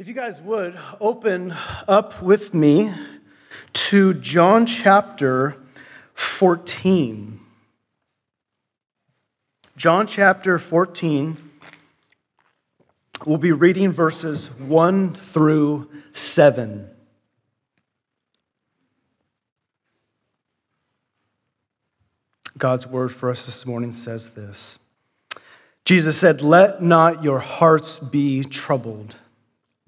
If you guys would open up with me to John chapter 14. John chapter 14, we'll be reading verses 1 through 7. God's word for us this morning says this Jesus said, Let not your hearts be troubled.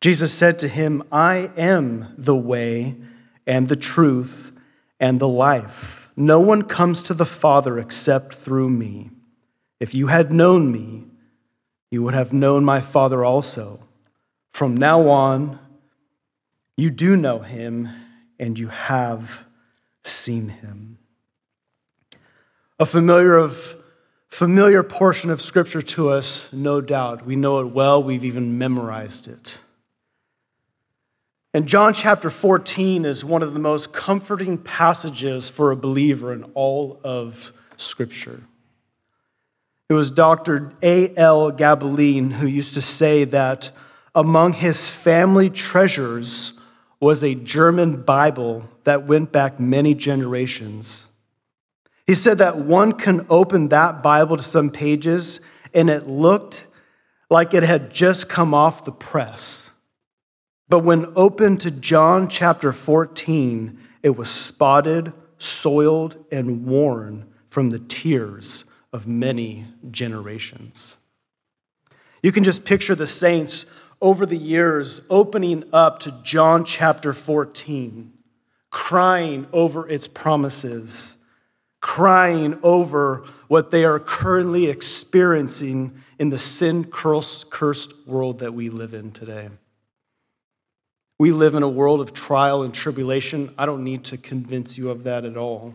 Jesus said to him, I am the way and the truth and the life. No one comes to the Father except through me. If you had known me, you would have known my Father also. From now on, you do know him and you have seen him. A familiar of familiar portion of scripture to us, no doubt. We know it well, we've even memorized it. And John chapter 14 is one of the most comforting passages for a believer in all of Scripture. It was Dr. A.L. Gaebelein who used to say that among his family treasures was a German Bible that went back many generations. He said that one can open that Bible to some pages and it looked like it had just come off the press. But when opened to John chapter 14, it was spotted, soiled, and worn from the tears of many generations. You can just picture the saints over the years opening up to John chapter 14, crying over its promises, crying over what they are currently experiencing in the sin cursed world that we live in today. We live in a world of trial and tribulation. I don't need to convince you of that at all.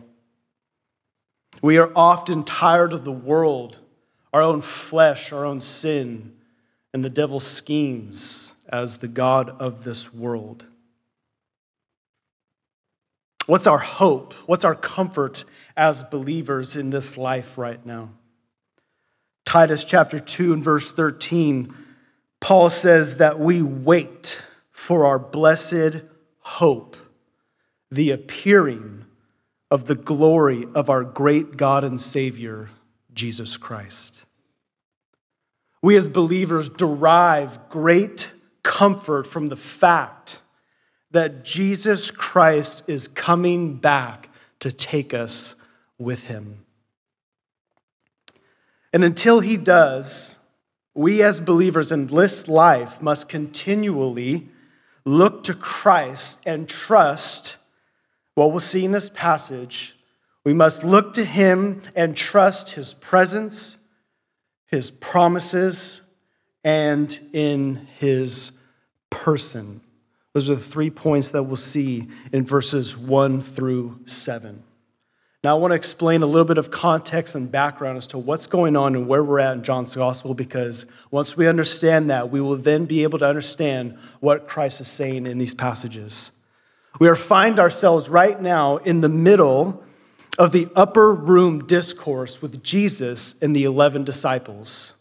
We are often tired of the world, our own flesh, our own sin, and the devil's schemes as the God of this world. What's our hope? What's our comfort as believers in this life right now? Titus chapter 2 and verse 13, Paul says that we wait for our blessed hope, the appearing of the glory of our great God and Savior, Jesus Christ. We as believers derive great comfort from the fact that Jesus Christ is coming back to take us with him. And until he does, we as believers in this life must continually look to Christ and trust what we'll see in this passage. We must look to him and trust his presence, his promises, and in his person. Those are the three points that we'll see in verses 1 through 7. Now, I want to explain a little bit of context and background as to what's going on and where we're at in John's gospel, because once we understand that, we will then be able to understand what Christ is saying in these passages. We are find ourselves right now in the middle of the upper room discourse with Jesus and the 11 disciples.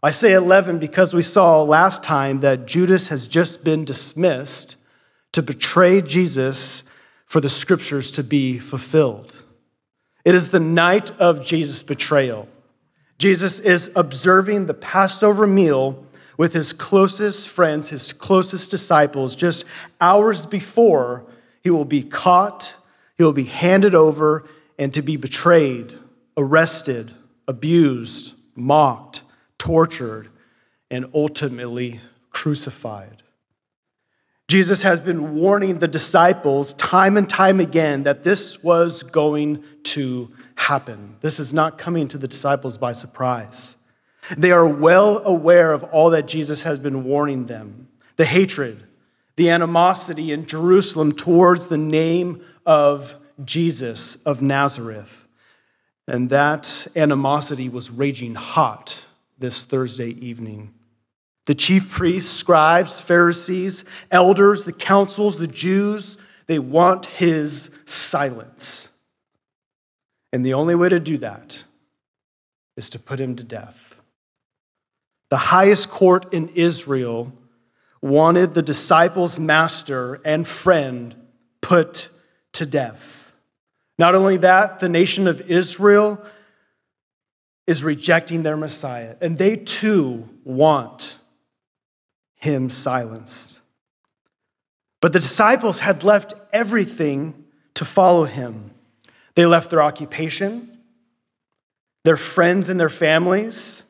I say 11 because we saw last time that Judas has just been dismissed to betray Jesus for the scriptures to be fulfilled. It is the night of Jesus' betrayal. Jesus is observing the Passover meal with his closest friends, his closest disciples, just hours before he will be caught, he will be handed over, and to be betrayed, arrested, abused, mocked, tortured, and ultimately crucified. Jesus has been warning the disciples time and time again that this was going to happen. This is not coming to the disciples by surprise. They are well aware of all that Jesus has been warning them the hatred, the animosity in Jerusalem towards the name of Jesus of Nazareth. And that animosity was raging hot this Thursday evening. The chief priests, scribes, Pharisees, elders, the councils, the Jews, they want his silence. And the only way to do that is to put him to death. The highest court in Israel wanted the disciples' master and friend put to death. Not only that, the nation of Israel is rejecting their Messiah, and they too want him silenced. But the disciples had left everything to follow him. They left their occupation, their friends, and their families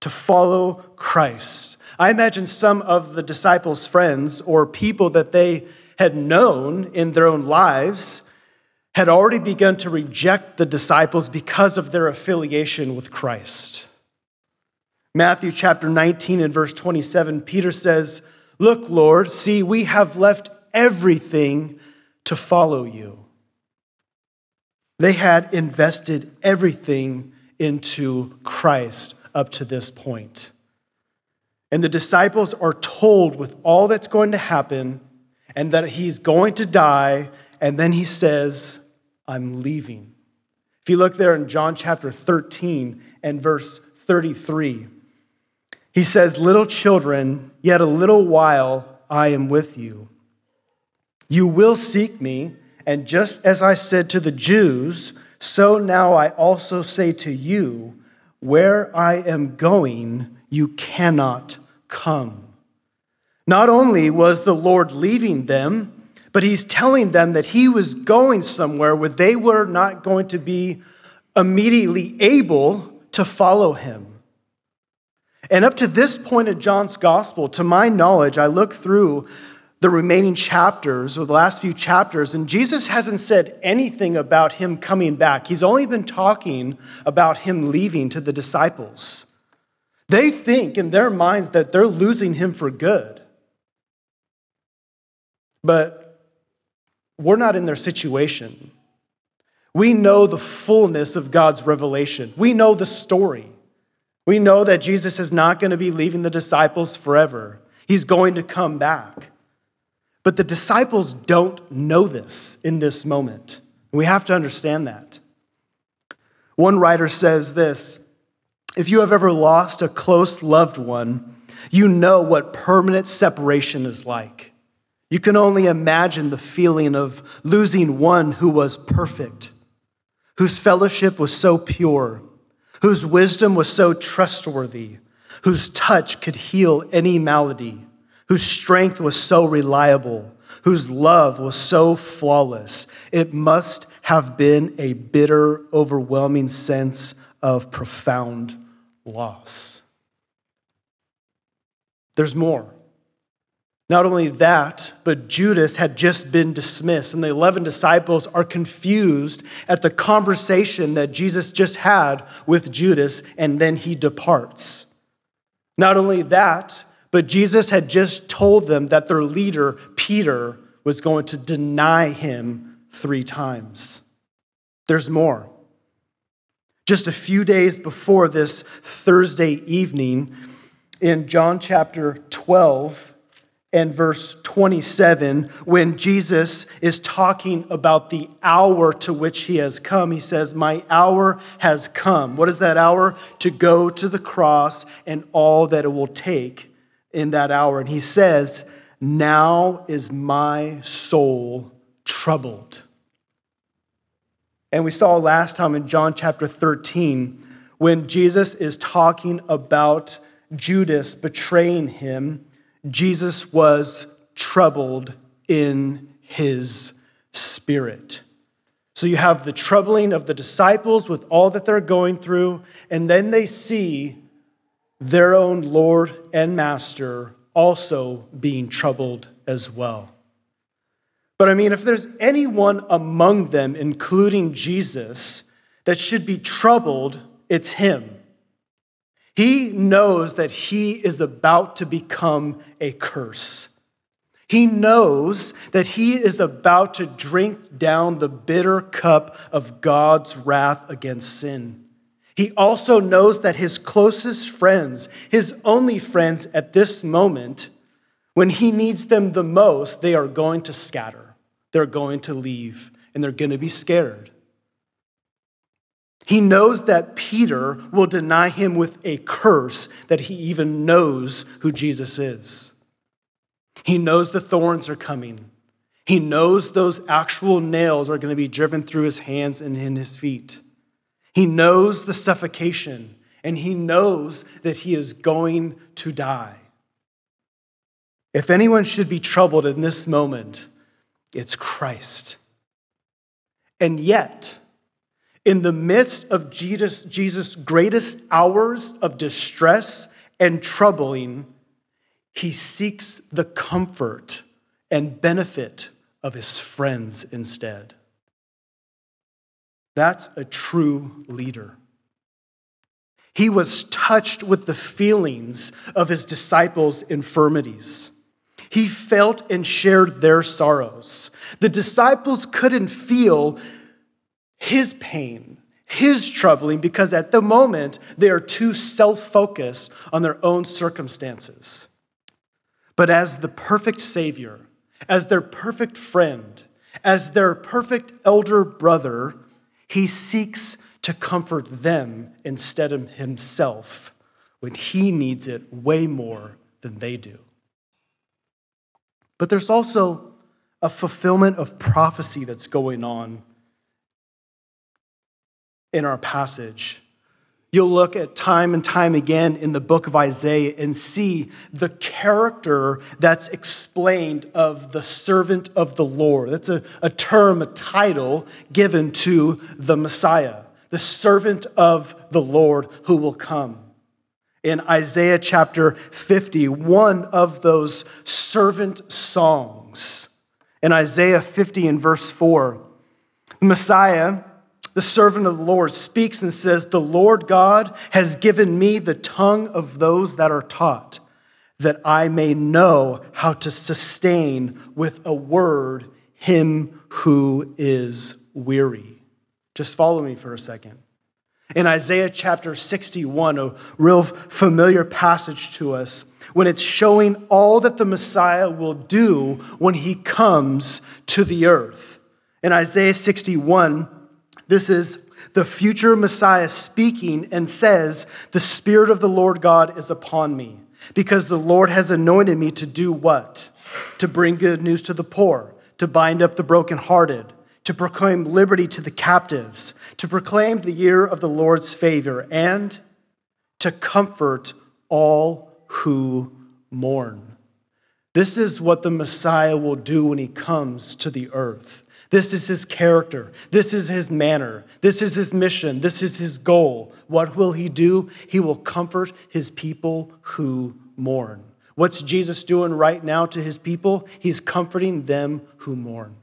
to follow Christ. I imagine some of the disciples' friends or people that they had known in their own lives had already begun to reject the disciples because of their affiliation with Christ. Matthew chapter 19 and verse 27, Peter says, Look, Lord, see, we have left everything to follow you. They had invested everything into Christ up to this point. And the disciples are told with all that's going to happen and that he's going to die. And then he says, I'm leaving. If you look there in John chapter 13 and verse 33, he says, Little children, yet a little while I am with you. You will seek me, and just as I said to the Jews, so now I also say to you, where I am going, you cannot come. Not only was the Lord leaving them, but he's telling them that he was going somewhere where they were not going to be immediately able to follow him. And up to this point in John's gospel, to my knowledge, I look through the remaining chapters or the last few chapters, and Jesus hasn't said anything about him coming back. He's only been talking about him leaving to the disciples. They think in their minds that they're losing him for good. But we're not in their situation. We know the fullness of God's revelation, we know the story. We know that Jesus is not going to be leaving the disciples forever, he's going to come back. But the disciples don't know this in this moment. We have to understand that. One writer says this if you have ever lost a close loved one, you know what permanent separation is like. You can only imagine the feeling of losing one who was perfect, whose fellowship was so pure, whose wisdom was so trustworthy, whose touch could heal any malady, whose strength was so reliable, whose love was so flawless. It must have been a bitter, overwhelming sense of profound loss. There's more. Not only that, but Judas had just been dismissed, and the 11 disciples are confused at the conversation that Jesus just had with Judas, and then he departs. Not only that, but Jesus had just told them that their leader, Peter, was going to deny him three times. There's more. Just a few days before this Thursday evening, in John chapter 12 and verse 27, when Jesus is talking about the hour to which he has come, he says, My hour has come. What is that hour? To go to the cross and all that it will take in that hour. And he says, Now is my soul troubled. And we saw last time in John chapter 13 when Jesus is talking about Judas betraying him, Jesus was troubled in his spirit. So you have the troubling of the disciples with all that they're going through, and then they see their own Lord and Master also being troubled as well. But I mean, if there's anyone among them, including Jesus, that should be troubled, it's him. He knows that he is about to become a curse. He knows that he is about to drink down the bitter cup of God's wrath against sin. He also knows that his closest friends, his only friends at this moment, when he needs them the most, they are going to scatter. They're going to leave, and they're going to be scared. He knows that Peter will deny him with a curse that he even knows who Jesus is. He knows the thorns are coming. He knows those actual nails are going to be driven through his hands and in his feet. He knows the suffocation, and he knows that he is going to die. If anyone should be troubled in this moment, it's Christ. And yet, in the midst of Jesus, Jesus' greatest hours of distress and troubling, he seeks the comfort and benefit of his friends instead. That's a true leader. He was touched with the feelings of his disciples' infirmities. He felt and shared their sorrows. The disciples couldn't feel his pain, his troubling, because at the moment they are too self focused on their own circumstances. But as the perfect Savior, as their perfect friend, as their perfect elder brother, he seeks to comfort them instead of himself when he needs it way more than they do. But there's also a fulfillment of prophecy that's going on in our passage. You'll look at time and time again in the book of Isaiah and see the character that's explained of the servant of the Lord. That's a, a term, a title given to the Messiah, the servant of the Lord who will come. In Isaiah chapter 50, one of those servant songs, in Isaiah 50 and verse 4, the Messiah the servant of the Lord speaks and says, The Lord God has given me the tongue of those that are taught, that I may know how to sustain with a word him who is weary. Just follow me for a second. In Isaiah chapter 61, a real familiar passage to us, when it's showing all that the Messiah will do when he comes to the earth. In Isaiah 61, this is the future Messiah speaking and says, The Spirit of the Lord God is upon me, because the Lord has anointed me to do what? To bring good news to the poor, to bind up the brokenhearted, to proclaim liberty to the captives, to proclaim the year of the Lord's favor, and to comfort all who mourn. This is what the Messiah will do when he comes to the earth. This is his character. This is his manner. This is his mission. This is his goal. What will he do? He will comfort his people who mourn. What's Jesus doing right now to his people? He's comforting them who mourn.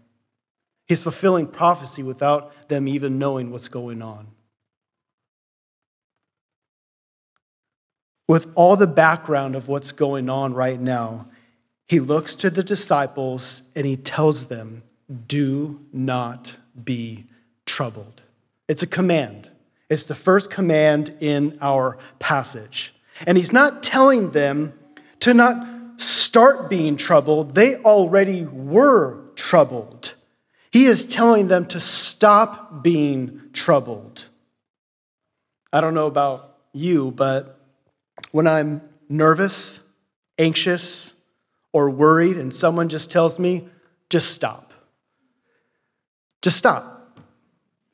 He's fulfilling prophecy without them even knowing what's going on. With all the background of what's going on right now, he looks to the disciples and he tells them do not be troubled. It's a command. It's the first command in our passage. And he's not telling them to not start being troubled, they already were troubled. He is telling them to stop being troubled. I don't know about you, but when I'm nervous, anxious, or worried, and someone just tells me, just stop just stop.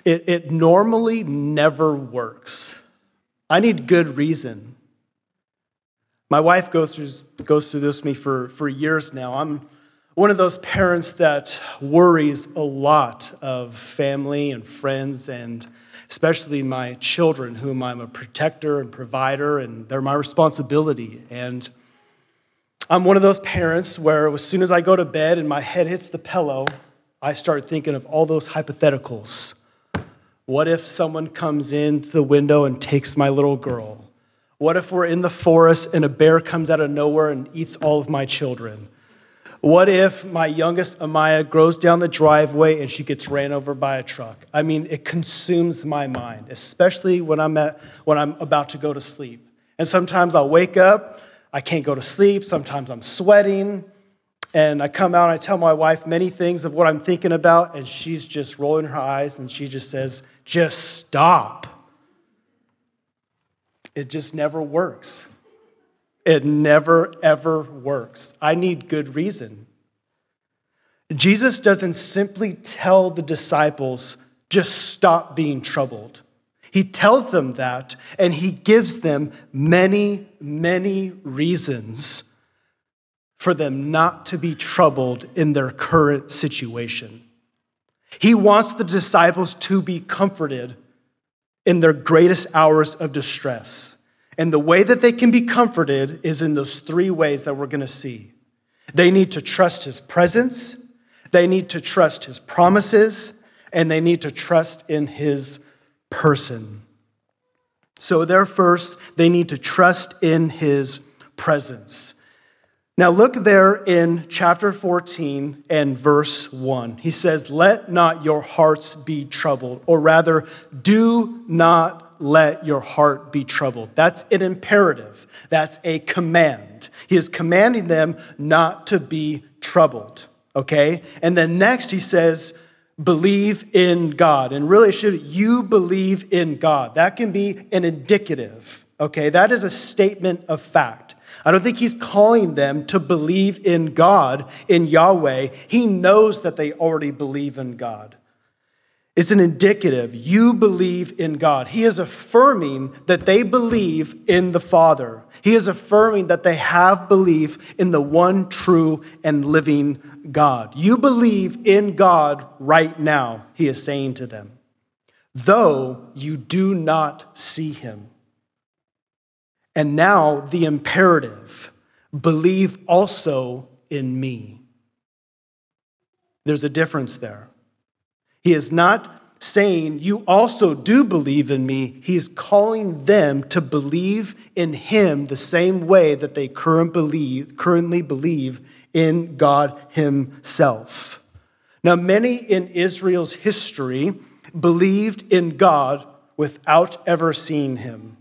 It, it normally never works. I need good reason. My wife goes through, goes through this with me for, for years now. I'm one of those parents that worries a lot of family and friends and especially my children, whom I'm a protector and provider, and they're my responsibility. And I'm one of those parents where as soon as I go to bed and my head hits the pillow, I start thinking of all those hypotheticals. What if someone comes in the window and takes my little girl? What if we're in the forest and a bear comes out of nowhere and eats all of my children? What if my youngest Amaya grows down the driveway and she gets ran over by a truck? I mean, it consumes my mind, especially when I'm, at, when I'm about to go to sleep. And sometimes I'll wake up, I can't go to sleep. Sometimes I'm sweating. And I come out and I tell my wife many things of what I'm thinking about, and she's just rolling her eyes and she just says, just stop. It just never works. It never, ever works. I need good reason. Jesus doesn't simply tell the disciples, just stop being troubled. He tells them that, and he gives them many, many reasons for them not to be troubled in their current situation. He wants the disciples to be comforted in their greatest hours of distress. And the way that they can be comforted is in those three ways that we're going to see. They need to trust his presence, they need to trust his promises, and they need to trust in his person. So, there first, they need to trust in his presence. Now, look there in chapter 14 and verse 1. He says, Let not your hearts be troubled, or rather, do not let your heart be troubled. That's an imperative, that's a command. He is commanding them not to be troubled, okay? And then next, he says, Believe in God. And really, should you believe in God? That can be an indicative, okay? That is a statement of fact. I don't think he's calling them to believe in God, in Yahweh. He knows that they already believe in God. It's an indicative. You believe in God. He is affirming that they believe in the Father. He is affirming that they have belief in the one true and living God. You believe in God right now, he is saying to them, though you do not see him. And now the imperative believe also in me. There's a difference there. He is not saying, You also do believe in me. He is calling them to believe in him the same way that they currently believe in God himself. Now, many in Israel's history believed in God without ever seeing him.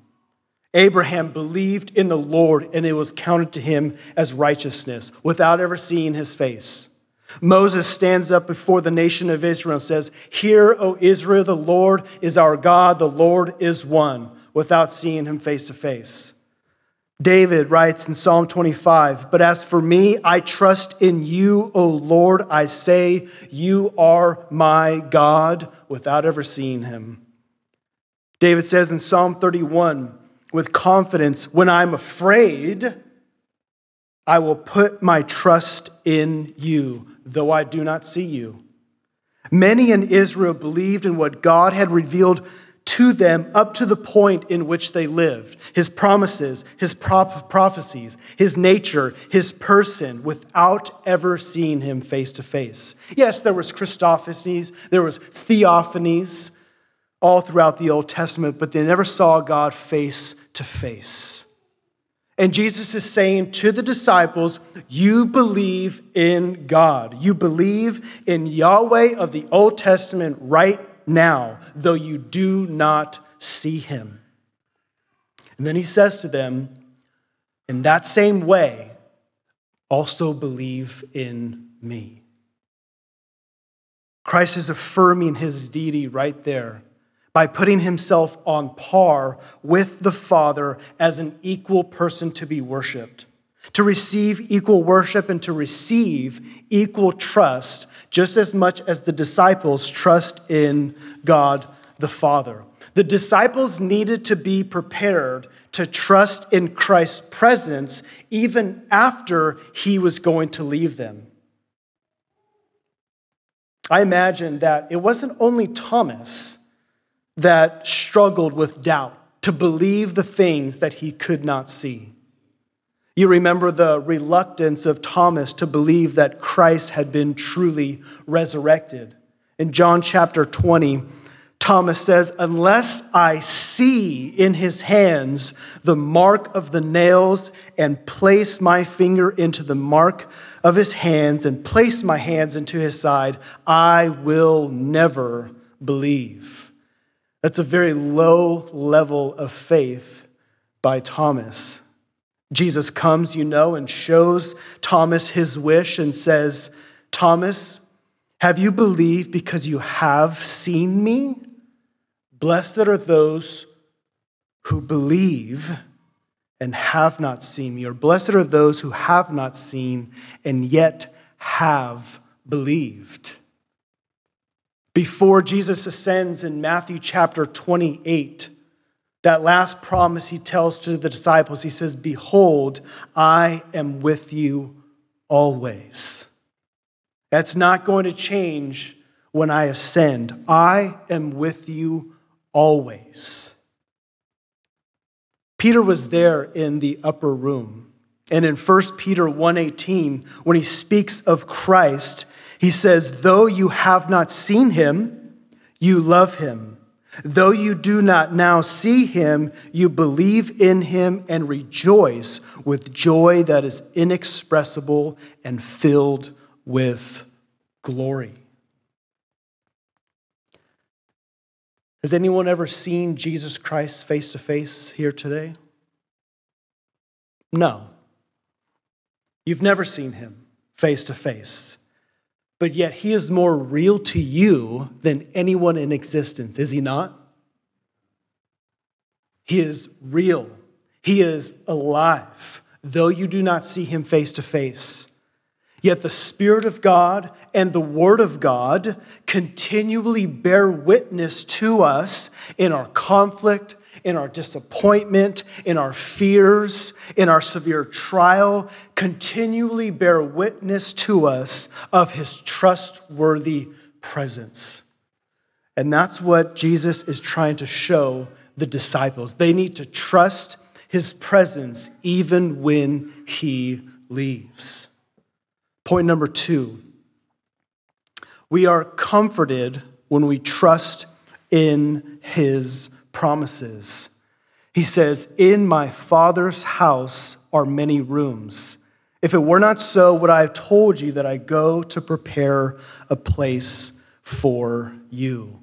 Abraham believed in the Lord and it was counted to him as righteousness without ever seeing his face. Moses stands up before the nation of Israel and says, Hear, O Israel, the Lord is our God, the Lord is one, without seeing him face to face. David writes in Psalm 25, But as for me, I trust in you, O Lord. I say, You are my God, without ever seeing him. David says in Psalm 31, with confidence when I'm afraid, I will put my trust in you, though I do not see you. Many in Israel believed in what God had revealed to them up to the point in which they lived his promises, his prophecies, his nature, his person, without ever seeing him face to face. Yes, there was Christophanies, there was theophanies all throughout the Old Testament, but they never saw God face to face. And Jesus is saying to the disciples, You believe in God. You believe in Yahweh of the Old Testament right now, though you do not see him. And then he says to them, In that same way, also believe in me. Christ is affirming his deity right there by putting himself on par with the Father as an equal person to be worshiped, to receive equal worship and to receive equal trust, just as much as the disciples trust in God the Father. The disciples needed to be prepared to trust in Christ's presence even after he was going to leave them. I imagine that it wasn't only Thomas that struggled with doubt to believe the things that he could not see. You remember the reluctance of Thomas to believe that Christ had been truly resurrected. In John chapter 20, Thomas says, Unless I see in his hands the mark of the nails and place my finger into the mark of his hands and place my hands into his side, I will never believe. That's a very low level of faith by Thomas. Jesus comes, you know, and shows Thomas his wish and says, Thomas, have you believed because you have seen me? Blessed are those who believe and have not seen me, or blessed are those who have not seen and yet have believed. Before Jesus ascends in Matthew chapter 28, that last promise he tells to the disciples, he says, Behold, I am with you always. That's not going to change when I ascend. I am with you always. Peter was there in the upper room. And in 1 Peter 1:18, when he speaks of Christ, he says, "Though you have not seen him, you love him." Though you do not now see him, you believe in him and rejoice with joy that is inexpressible and filled with glory. Has anyone ever seen Jesus Christ face to face here today? No. You've never seen him face to face but yet he is more real to you than anyone in existence, is he not? He is real, he is alive, though you do not see him face to face. Yet the Spirit of God and the Word of God continually bear witness to us in our conflict in our disappointment, in our fears, in our severe trial, continually bear witness to us of his trustworthy presence. And that's what Jesus is trying to show the disciples. They need to trust his presence even when he leaves. Point number two we are comforted when we trust in his promises. He says, In my Father's house are many rooms. If it were not so, would I have told you that I go to prepare a place for you?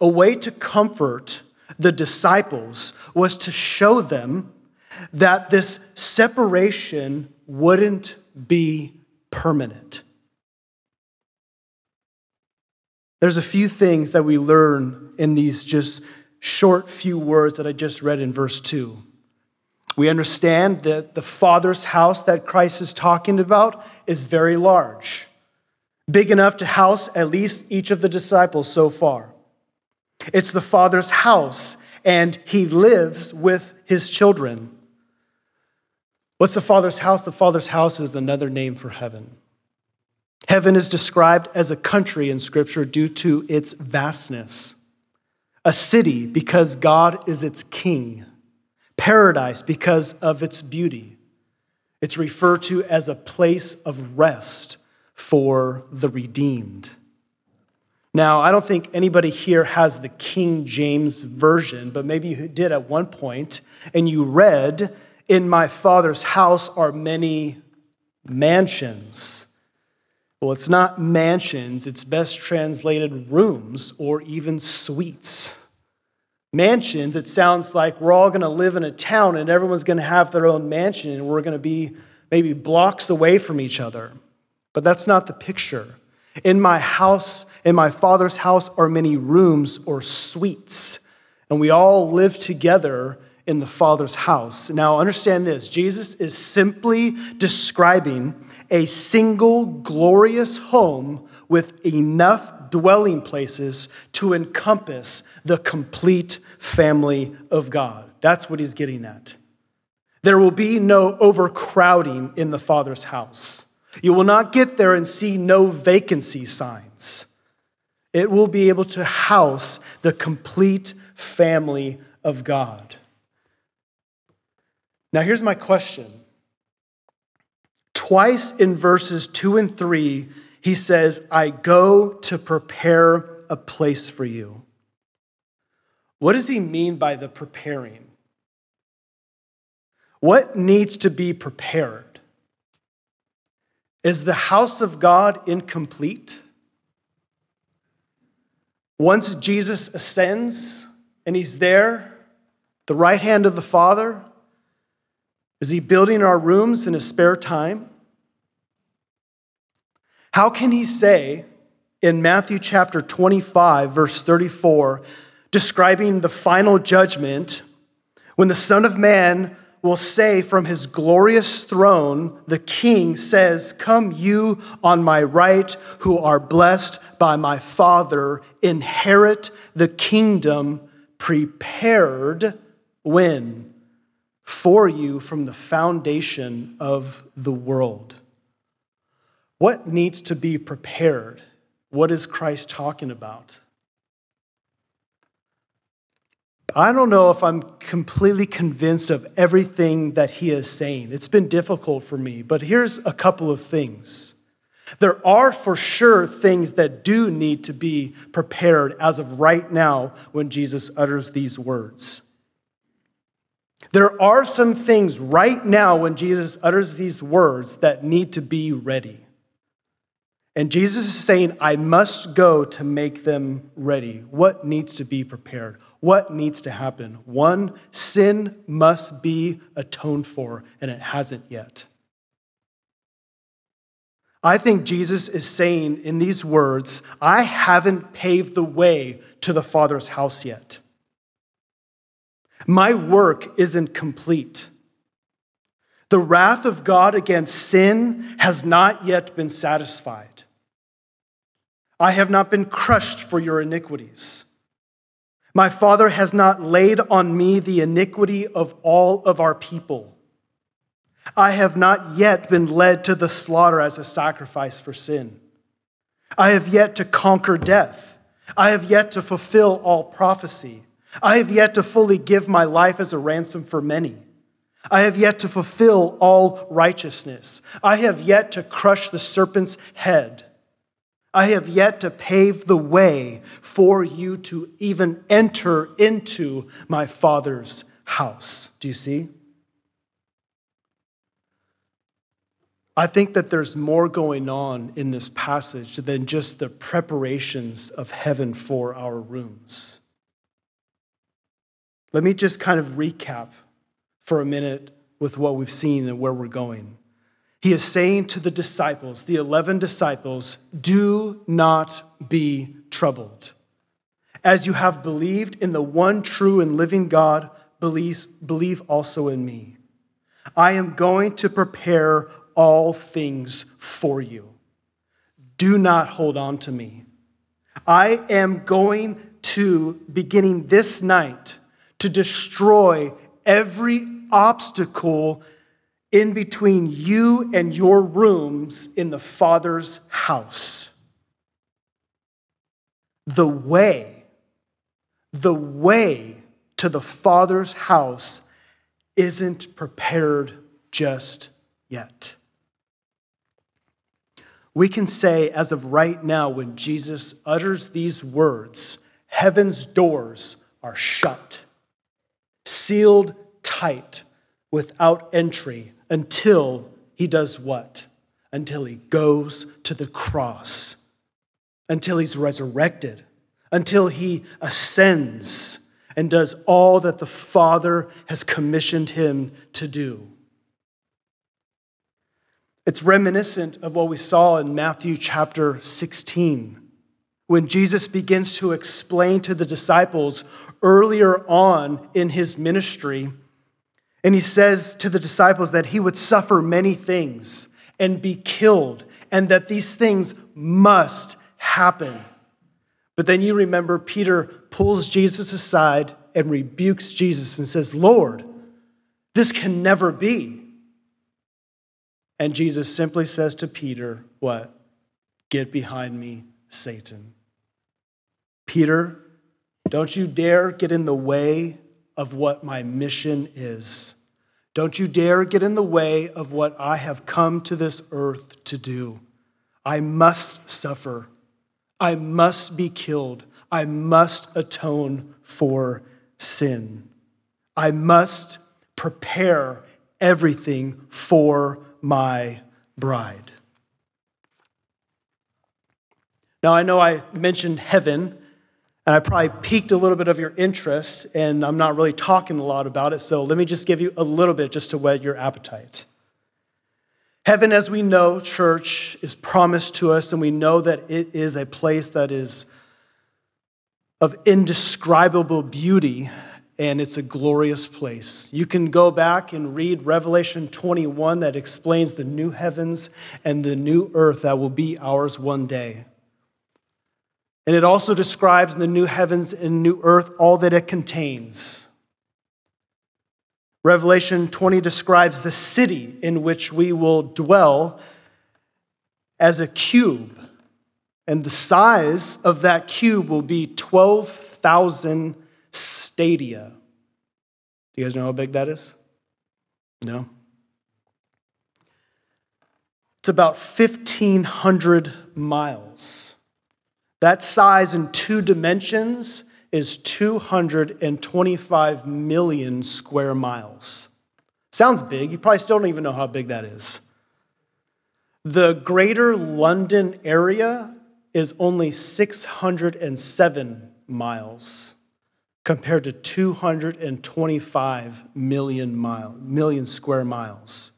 A way to comfort the disciples was to show them that this separation wouldn't be permanent. There's a few things that we learn in these just short few words that I just read in verse 2. We understand that the Father's house that Christ is talking about is very large, big enough to house at least each of the disciples so far. It's the Father's house, and he lives with his children. What's the Father's house? The Father's house is another name for heaven. Heaven is described as a country in Scripture due to its vastness a city because God is its king, paradise because of its beauty. It's referred to as a place of rest for the redeemed. Now, I don't think anybody here has the King James Version, but maybe you did at one point, and you read, In my Father's house are many mansions. Well, it's not mansions, it's best translated rooms or even suites. Mansions, it sounds like we're all going to live in a town and everyone's going to have their own mansion and we're going to be maybe blocks away from each other. But that's not the picture. In my house, in my father's house, are many rooms or suites, and we all live together in the Father's house. Now, understand this Jesus is simply describing a single glorious home with enough dwelling places to encompass the complete family of God. That's what he's getting at. There will be no overcrowding in the Father's house. You will not get there and see no vacancy signs. It will be able to house the complete family of God. Now, here's my question. Twice in verses 2 and 3, he says, I go to prepare a place for you. What does he mean by the preparing? What needs to be prepared? Is the house of God incomplete? Once Jesus ascends and he's there, the right hand of the Father, is he building our rooms in his spare time? How can he say in Matthew chapter 25, verse 34, describing the final judgment, when the Son of Man will say from his glorious throne, the king says, Come, you on my right, who are blessed by my Father, inherit the kingdom prepared when? For you from the foundation of the world. What needs to be prepared? What is Christ talking about? I don't know if I'm completely convinced of everything that he is saying. It's been difficult for me, but here's a couple of things. There are for sure things that do need to be prepared as of right now when Jesus utters these words. There are some things right now when Jesus utters these words that need to be ready. And Jesus is saying, I must go to make them ready. What needs to be prepared? What needs to happen? One, sin must be atoned for, and it hasn't yet. I think Jesus is saying in these words, I haven't paved the way to the Father's house yet. My work isn't complete. The wrath of God against sin has not yet been satisfied. I have not been crushed for your iniquities. My Father has not laid on me the iniquity of all of our people. I have not yet been led to the slaughter as a sacrifice for sin. I have yet to conquer death. I have yet to fulfill all prophecy. I have yet to fully give my life as a ransom for many. I have yet to fulfill all righteousness. I have yet to crush the serpent's head. I have yet to pave the way for you to even enter into my Father's house. Do you see? I think that there's more going on in this passage than just the preparations of heaven for our rooms. Let me just kind of recap for a minute with what we've seen and where we're going he is saying to the disciples, the 11 disciples, do not be troubled. As you have believed in the one true and living God, believe, also in me. I am going to prepare all things for you. Do not hold on to me. I am going to, beginning this night, to destroy every obstacle in between you and your rooms in the Father's house. The way, the way to the Father's house isn't prepared just yet. We can say, as of right now, when Jesus utters these words, heaven's doors are shut, sealed tight, without entry until he does what? Until he goes to the cross, until he's resurrected, until he ascends and does all that the Father has commissioned him to do. It's reminiscent of what we saw in Matthew chapter 16, when Jesus begins to explain to the disciples earlier on in his ministry and he says to the disciples that he would suffer many things and be killed, and that these things must happen. But then you remember Peter pulls Jesus aside and rebukes Jesus and says, Lord, this can never be. And Jesus simply says to Peter, What? Get behind me, Satan. Peter, don't you dare get in the way of what my mission is. Don't you dare get in the way of what I have come to this earth to do. I must suffer. I must be killed. I must atone for sin. I must prepare everything for my bride. Now, I know I mentioned heaven, and I probably piqued a little bit of your interest, and I'm not really talking a lot about it, so let me just give you a little bit just to whet your appetite. Heaven, as we know, church, is promised to us, and we know that it is a place that is of indescribable beauty, and it's a glorious place. You can go back and read Revelation 21 that explains the new heavens and the new earth that will be ours one day. And it also describes the new heavens and new earth all that it contains. Revelation 20 describes the city in which we will dwell as a cube. And the size of that cube will be 12,000 stadia. Do you guys know how big that is? No? It's about 1,500 miles. That size in two dimensions is 225 million square miles. Sounds big. You probably still don't even know how big that is. The greater London area is only 607 miles compared to 225 million, mile, million square miles.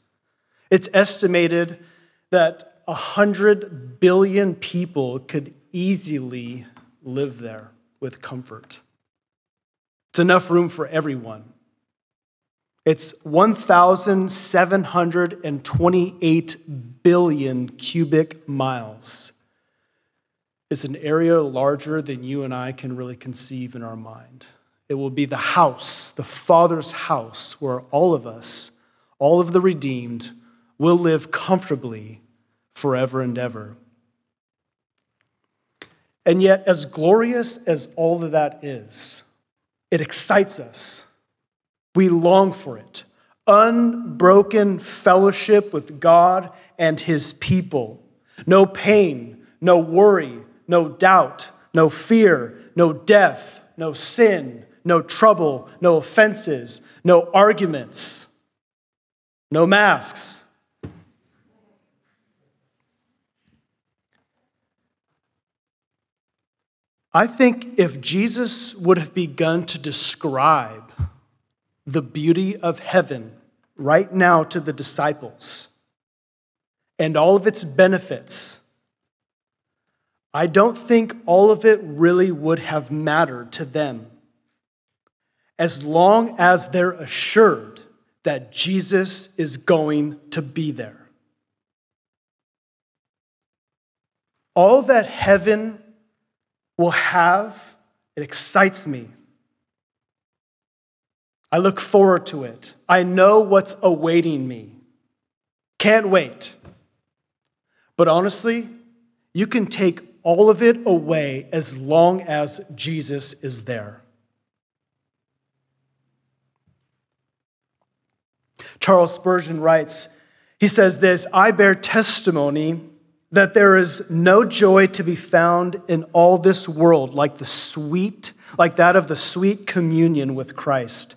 It's estimated that 100 billion people could easily live there with comfort. It's enough room for everyone. It's 1,728 billion cubic miles. It's an area larger than you and I can really conceive in our mind. It will be the house, the Father's house, where all of us, all of the redeemed, will live comfortably forever and ever. And yet, as glorious as all of that is, it excites us. We long for it. Unbroken fellowship with God and His people. No pain, no worry, no doubt, no fear, no death, no sin, no trouble, no offenses, no arguments, no masks, I think if Jesus would have begun to describe the beauty of heaven right now to the disciples and all of its benefits, I don't think all of it really would have mattered to them as long as they're assured that Jesus is going to be there. All that heaven will have, it excites me. I look forward to it. I know what's awaiting me. Can't wait. But honestly, you can take all of it away as long as Jesus is there. Charles Spurgeon writes, he says this I bear testimony that there is no joy to be found in all this world like the sweet, like that of the sweet communion with Christ.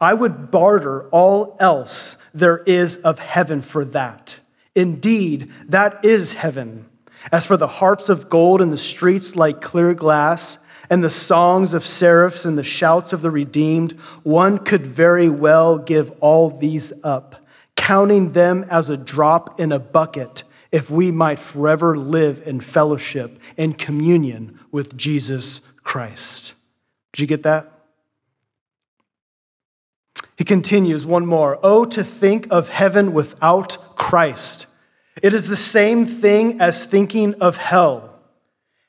I would barter all else there is of heaven for that. Indeed, that is heaven. As for the harps of gold and the streets like clear glass, and the songs of seraphs and the shouts of the redeemed, one could very well give all these up, counting them as a drop in a bucket if we might forever live in fellowship and communion with Jesus Christ. Did you get that? He continues one more. Oh, to think of heaven without Christ. It is the same thing as thinking of hell.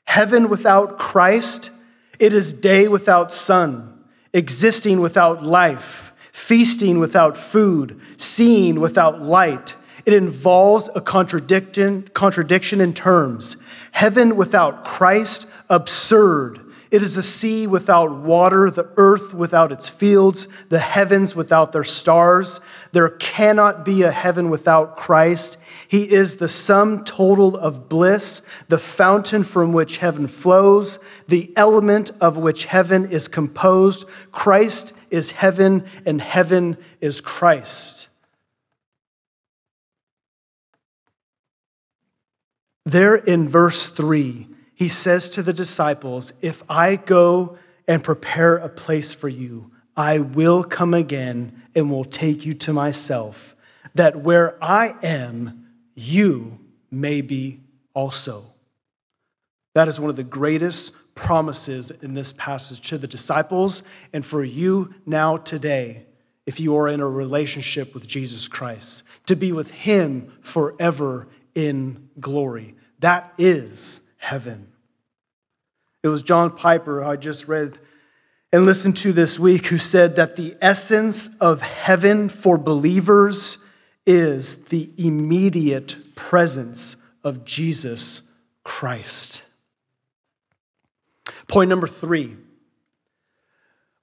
Heaven without Christ, it is day without sun, existing without life, feasting without food, seeing without light it involves a contradiction, contradiction in terms. Heaven without Christ, absurd. It is the sea without water, the earth without its fields, the heavens without their stars. There cannot be a heaven without Christ. He is the sum total of bliss, the fountain from which heaven flows, the element of which heaven is composed. Christ is heaven, and heaven is Christ. There in verse 3, he says to the disciples, If I go and prepare a place for you, I will come again and will take you to myself, that where I am, you may be also. That is one of the greatest promises in this passage to the disciples and for you now today, if you are in a relationship with Jesus Christ, to be with Him forever in glory. That is heaven. It was John Piper, I just read and listened to this week, who said that the essence of heaven for believers is the immediate presence of Jesus Christ. Point number three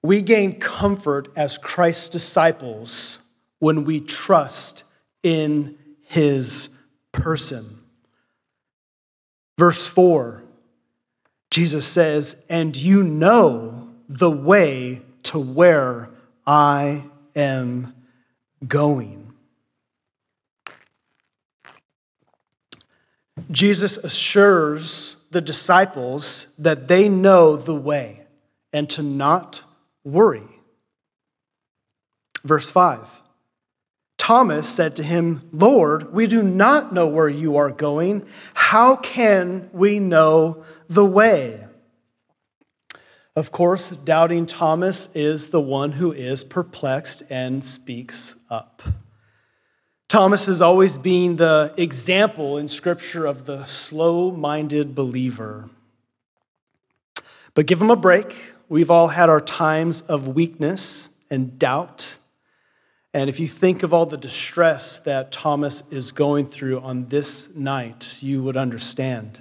we gain comfort as Christ's disciples when we trust in his person. Verse 4, Jesus says, And you know the way to where I am going. Jesus assures the disciples that they know the way and to not worry. Verse 5 Thomas said to him, Lord, we do not know where you are going. How can we know the way? Of course, doubting Thomas is the one who is perplexed and speaks up. Thomas has always been the example in Scripture of the slow minded believer. But give him a break. We've all had our times of weakness and doubt and if you think of all the distress that Thomas is going through on this night, you would understand.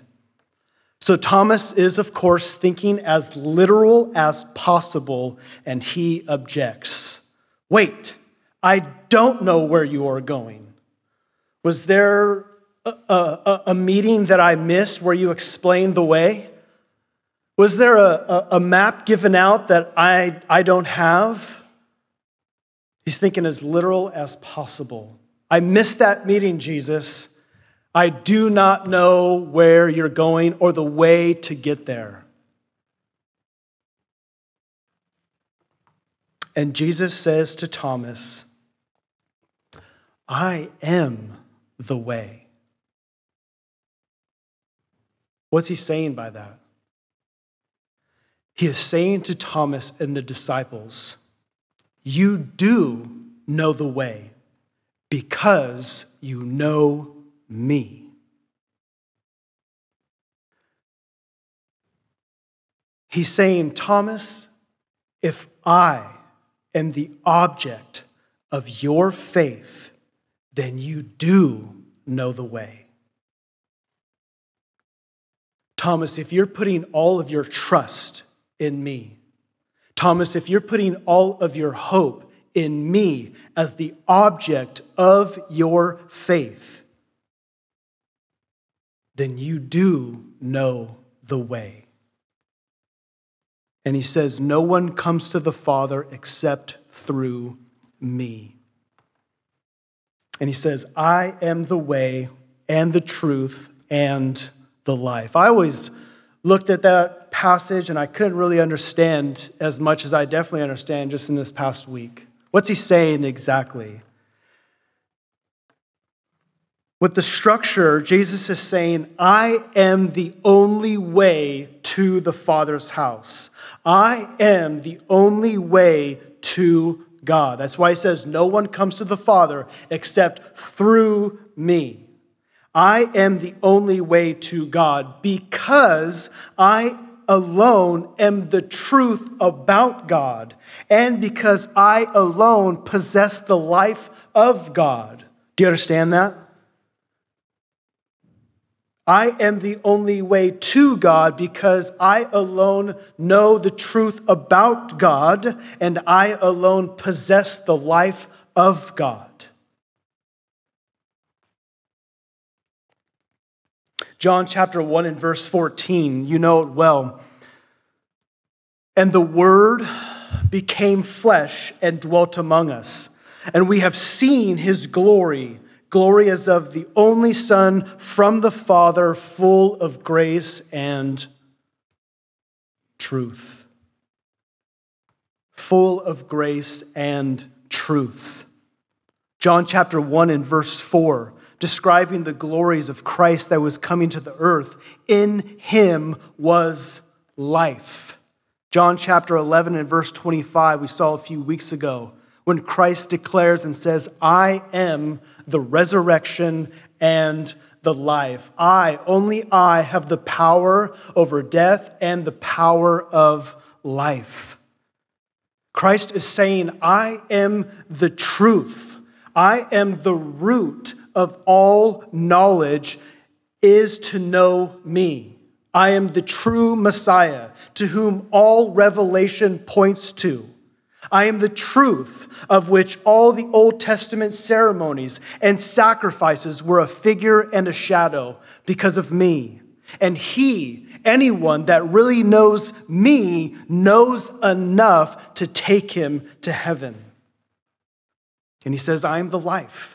So, Thomas is, of course, thinking as literal as possible, and he objects. Wait, I don't know where you are going. Was there a, a, a meeting that I missed where you explained the way? Was there a, a map given out that I, I don't have? He's thinking as literal as possible. I missed that meeting, Jesus. I do not know where you're going or the way to get there. And Jesus says to Thomas, I am the way. What's he saying by that? He is saying to Thomas and the disciples, you do know the way because you know me. He's saying, Thomas, if I am the object of your faith, then you do know the way. Thomas, if you're putting all of your trust in me, Thomas, if you're putting all of your hope in me as the object of your faith, then you do know the way. And he says, No one comes to the Father except through me. And he says, I am the way and the truth and the life. I always looked at that passage and I couldn't really understand as much as I definitely understand just in this past week. What's he saying exactly? With the structure, Jesus is saying, I am the only way to the Father's house. I am the only way to God. That's why he says, No one comes to the Father except through me. I am the only way to God because I alone am the truth about God, and because I alone possess the life of God. Do you understand that? I am the only way to God because I alone know the truth about God and I alone possess the life of God. John chapter 1 and verse 14, you know it well. And the Word became flesh and dwelt among us, and we have seen his glory Glory as of the only Son from the Father, full of grace and truth. Full of grace and truth. John chapter 1 and verse 4, describing the glories of Christ that was coming to the earth. In him was life. John chapter 11 and verse 25, we saw a few weeks ago when Christ declares and says, I am the resurrection and the life. I, only I, have the power over death and the power of life. Christ is saying, I am the truth. I am the root of all knowledge, is to know me. I am the true Messiah to whom all revelation points to. I am the truth of which all the Old Testament ceremonies and sacrifices were a figure and a shadow because of me. And he, anyone that really knows me, knows enough to take him to heaven. And he says, I am the life.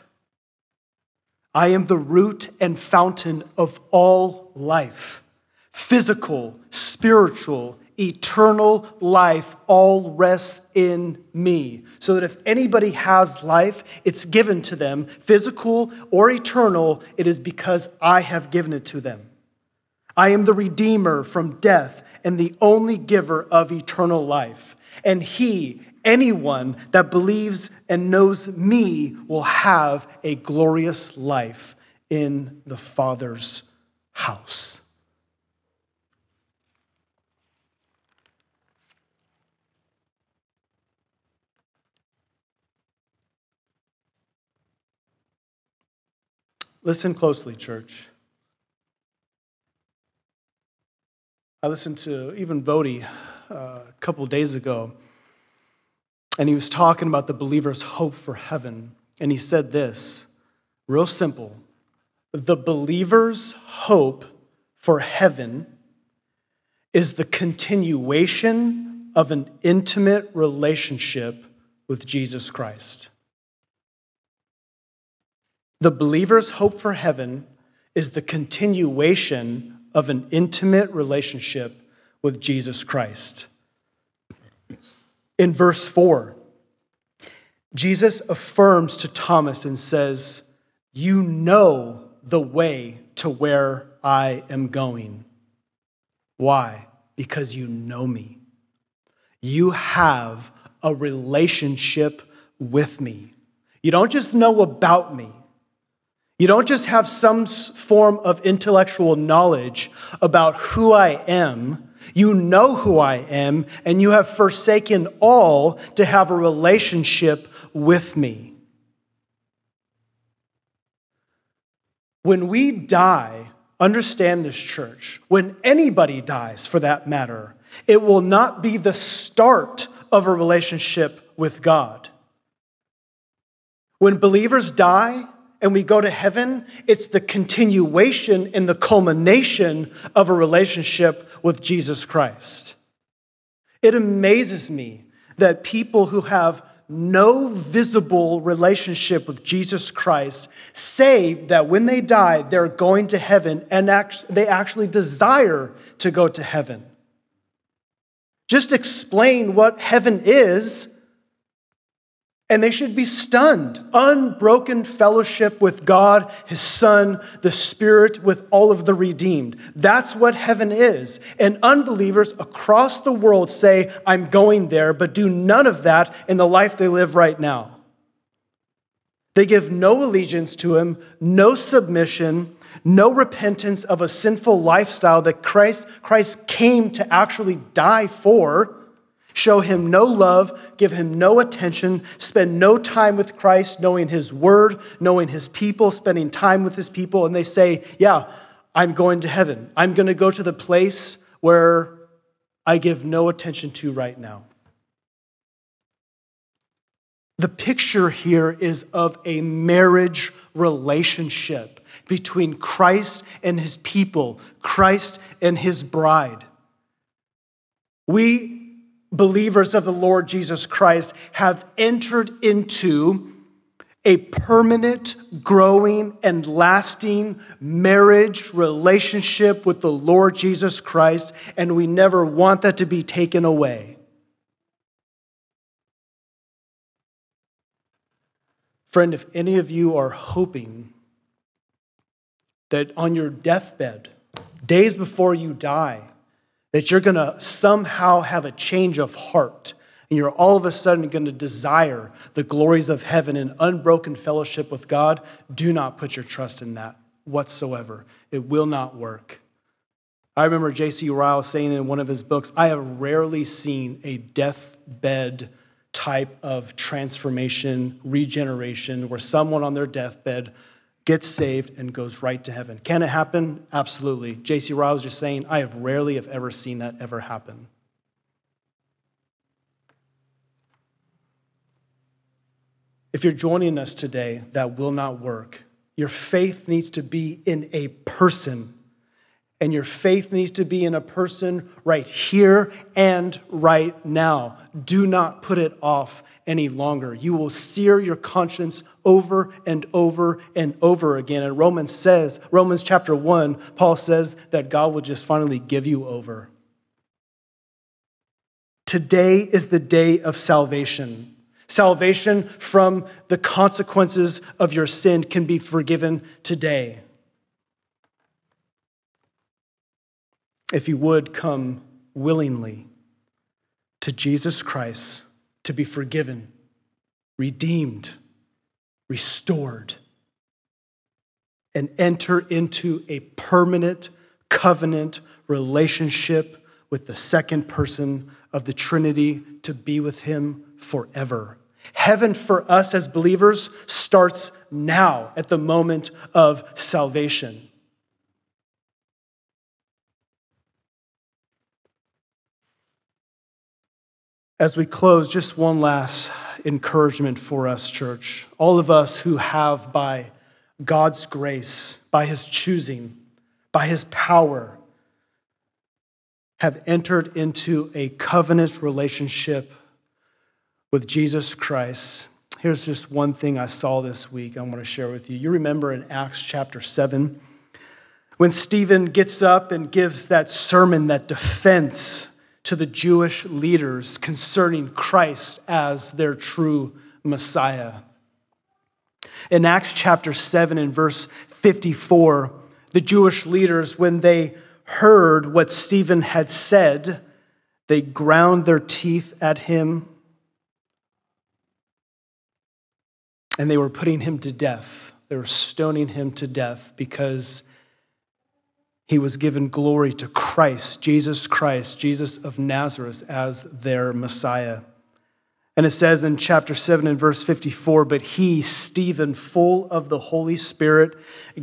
I am the root and fountain of all life physical, spiritual, eternal life all rests in me. So that if anybody has life, it's given to them, physical or eternal, it is because I have given it to them. I am the Redeemer from death and the only giver of eternal life. And He, anyone that believes and knows me, will have a glorious life in the Father's house. Listen closely, church. I listened to even Voddie uh, a couple days ago, and he was talking about the believer's hope for heaven. And he said this real simple the believer's hope for heaven is the continuation of an intimate relationship with Jesus Christ. The believer's hope for heaven is the continuation of an intimate relationship with Jesus Christ. In verse 4, Jesus affirms to Thomas and says, You know the way to where I am going. Why? Because you know me. You have a relationship with me. You don't just know about me, you don't just have some form of intellectual knowledge about who I am. You know who I am, and you have forsaken all to have a relationship with me. When we die, understand this, church, when anybody dies for that matter, it will not be the start of a relationship with God. When believers die, and we go to heaven, it's the continuation and the culmination of a relationship with Jesus Christ. It amazes me that people who have no visible relationship with Jesus Christ say that when they die, they're going to heaven and they actually desire to go to heaven. Just explain what heaven is and they should be stunned. Unbroken fellowship with God, His Son, the Spirit, with all of the redeemed. That's what heaven is. And unbelievers across the world say, I'm going there, but do none of that in the life they live right now. They give no allegiance to Him, no submission, no repentance of a sinful lifestyle that Christ, Christ came to actually die for show him no love, give him no attention, spend no time with Christ, knowing his word, knowing his people, spending time with his people, and they say, Yeah, I'm going to heaven. I'm going to go to the place where I give no attention to right now. The picture here is of a marriage relationship between Christ and his people, Christ and his bride. We, believers of the Lord Jesus Christ, have entered into a permanent, growing, and lasting marriage relationship with the Lord Jesus Christ, and we never want that to be taken away. Friend, if any of you are hoping that on your deathbed, days before you die, that you're going to somehow have a change of heart and you're all of a sudden going to desire the glories of heaven and unbroken fellowship with God, do not put your trust in that whatsoever. It will not work. I remember J.C. Ryle saying in one of his books, I have rarely seen a deathbed type of transformation, regeneration, where someone on their deathbed gets saved and goes right to heaven. Can it happen? Absolutely. J.C. Ryle just saying, I have rarely, have ever seen that ever happen. If you're joining us today, that will not work. Your faith needs to be in a person. And your faith needs to be in a person right here and right now. Do not put it off any longer. You will sear your conscience over and over and over again. And Romans says, Romans chapter 1, Paul says that God will just finally give you over. Today is the day of salvation. Salvation from the consequences of your sin can be forgiven today. If you would come willingly to Jesus Christ to be forgiven, redeemed, restored, and enter into a permanent covenant relationship with the second person of the Trinity to be with Him forever. Heaven for us as believers starts now at the moment of salvation. As we close, just one last encouragement for us, church. All of us who have, by God's grace, by His choosing, by His power, have entered into a covenant relationship with Jesus Christ. Here's just one thing I saw this week I want to share with you. You remember in Acts chapter 7 when Stephen gets up and gives that sermon, that defense to the Jewish leaders concerning Christ as their true Messiah. In Acts chapter 7 and verse 54, the Jewish leaders, when they heard what Stephen had said, they ground their teeth at him and they were putting him to death. They were stoning him to death because he was given glory to Christ, Jesus Christ, Jesus of Nazareth, as their Messiah. And it says in chapter 7 and verse 54 But he, Stephen, full of the Holy Spirit,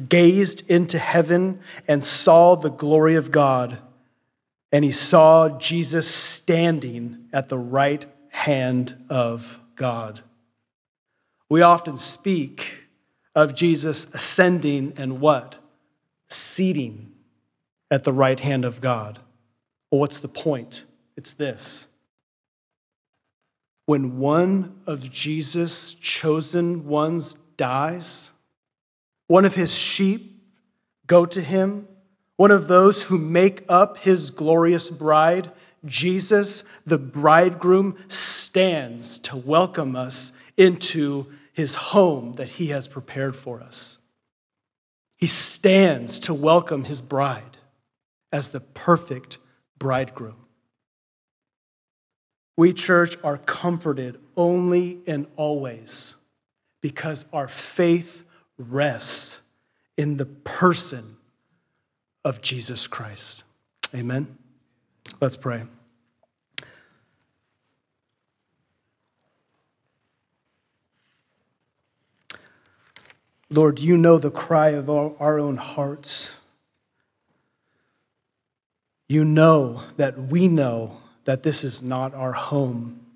gazed into heaven and saw the glory of God. And he saw Jesus standing at the right hand of God. We often speak of Jesus ascending and what? Seating at the right hand of God. Well, what's the point? It's this. When one of Jesus' chosen ones dies, one of his sheep go to him, one of those who make up his glorious bride, Jesus, the bridegroom, stands to welcome us into his home that he has prepared for us. He stands to welcome his bride as the perfect bridegroom. We, church, are comforted only and always because our faith rests in the person of Jesus Christ. Amen. Let's pray. Lord, you know the cry of our own hearts. You know that we know that this is not our home.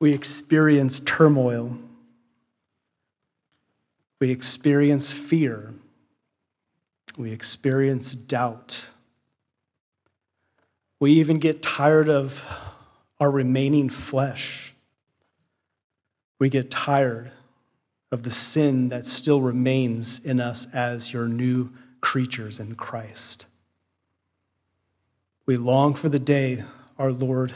We experience turmoil. We experience fear. We experience doubt. We even get tired of our remaining flesh. We get tired of the sin that still remains in us as your new creatures in Christ. We long for the day, our Lord,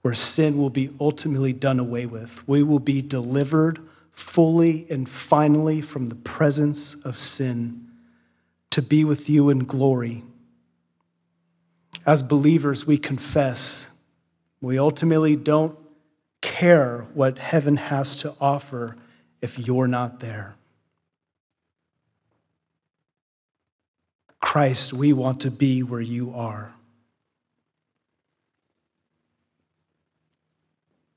where sin will be ultimately done away with. We will be delivered fully and finally from the presence of sin to be with you in glory. As believers, we confess we ultimately don't care what heaven has to offer if you're not there. Christ, we want to be where you are.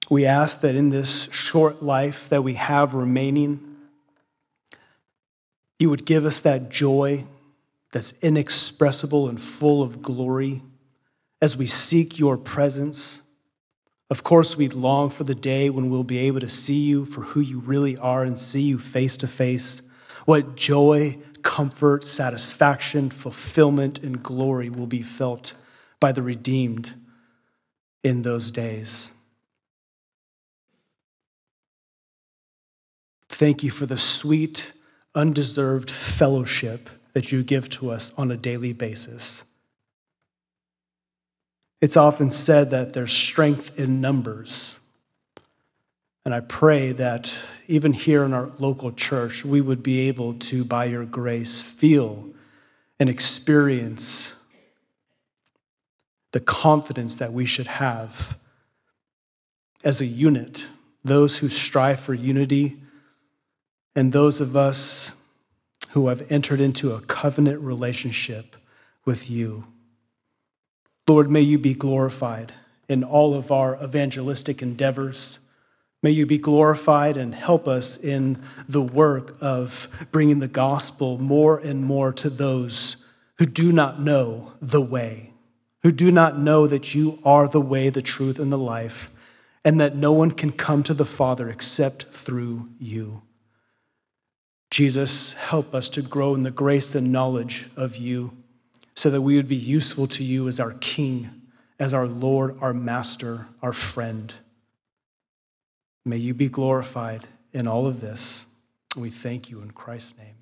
We ask that in this short life that we have remaining, you would give us that joy that's inexpressible and full of glory as we seek your presence. Of course, we long for the day when we'll be able to see you for who you really are and see you face to face. What joy, comfort, satisfaction, fulfillment, and glory will be felt by the redeemed in those days. Thank you for the sweet, undeserved fellowship that you give to us on a daily basis. It's often said that there's strength in numbers. And I pray that even here in our local church, we would be able to, by your grace, feel and experience the confidence that we should have as a unit, those who strive for unity and those of us who have entered into a covenant relationship with you. Lord, may you be glorified in all of our evangelistic endeavors. May you be glorified and help us in the work of bringing the gospel more and more to those who do not know the way, who do not know that you are the way, the truth, and the life, and that no one can come to the Father except through you. Jesus, help us to grow in the grace and knowledge of you so that we would be useful to you as our King, as our Lord, our Master, our friend. May you be glorified in all of this. We thank you in Christ's name.